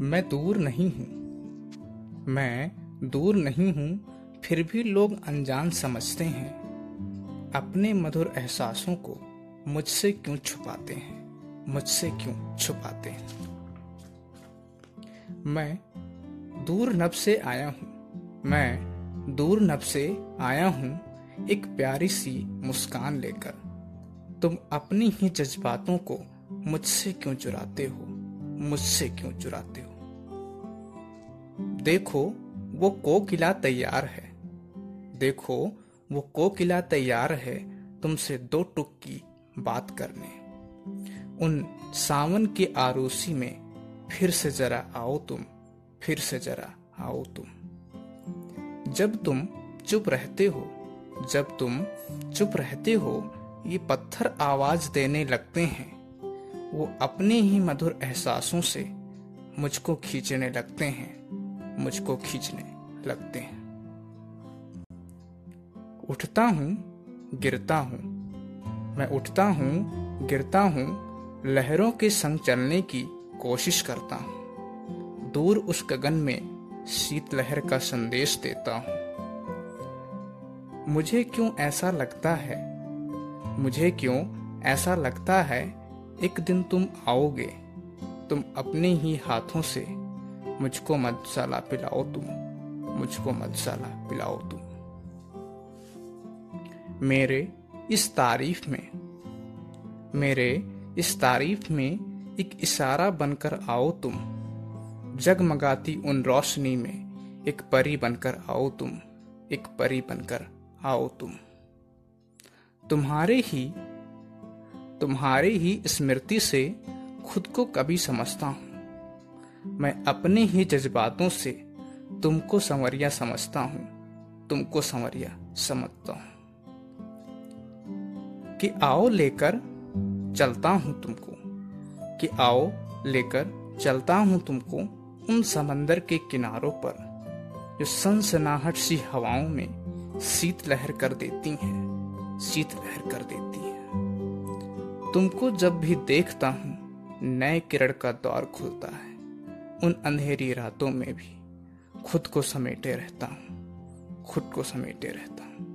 मैं दूर नहीं हूँ। मैं दूर नहीं हूँ, फिर भी लोग अनजान समझते हैं। अपने मधुर एहसासों को मुझसे क्यों छुपाते हैं? मुझसे क्यों छुपाते हैं? मैं दूर नब से आया हूँ। मैं दूर नब से आया हूँ, एक प्यारी सी मुस्कान लेकर। तुम अपनी ही जज्बातों को मुझसे क्यों चुराते हो? मुझसे क्यों चुराते हो? देखो, वो कोकिला तैयार है। देखो, वो कोकिला तैयार है तुमसे दो टुक की बात करने। उन सावन की आरोसी में फिर से जरा आओ तुम, फिर से जरा आओ तुम। जब तुम चुप रहते हो, जब तुम चुप रहते हो, ये पत्थर आवाज़ देने लगते हैं। वो अपने ही मधुर एहसासों से मुझको खींचने लगते हैं, मुझको खींचने लगते हैं। उठता हूँ, गिरता हूँ, मैं उठता हूँ, गिरता हूँ, लहरों के संग चलने की कोशिश करता हूँ। दूर उस गगन में शीतलहर का संदेश देता हूँ। मुझे क्यों ऐसा लगता है? मुझे क्यों ऐसा लगता है एक दिन तुम आओगे, तुम अपने ही हाथों से मुझको मधुशाला पिलाओ तुम, मुझको मधुशाला पिलाओ तुम। मेरे इस तारीफ़ में, मेरे इस तारीफ़ में एक इशारा बनकर आओ तुम, जगमगाती उन रोशनी में एक परी बनकर आओ तुम, एक परी बनकर आओ तुम। तुम्हारे ही तुम्हारे ही स्मृति से खुद को कभी समझता हूँ। मैं अपने ही जज्बातों से तुमको संवरिया समझता हूँ, तुमको संवरिया समझता हूँ। कि आओ लेकर चलता हूँ तुमको, कि आओ लेकर चलता हूँ तुमको उन समंदर के किनारों पर, जो सनसनाहट सी हवाओं में शीतलहर कर देती हैं, शीतलहर कर देती हैं। तुमको जब भी देखता हूँ, नए किरण का दौर खुलता है। उन अंधेरी रातों में भी खुद को समेटे रहता हूँ, खुद को समेटे रहता हूँ।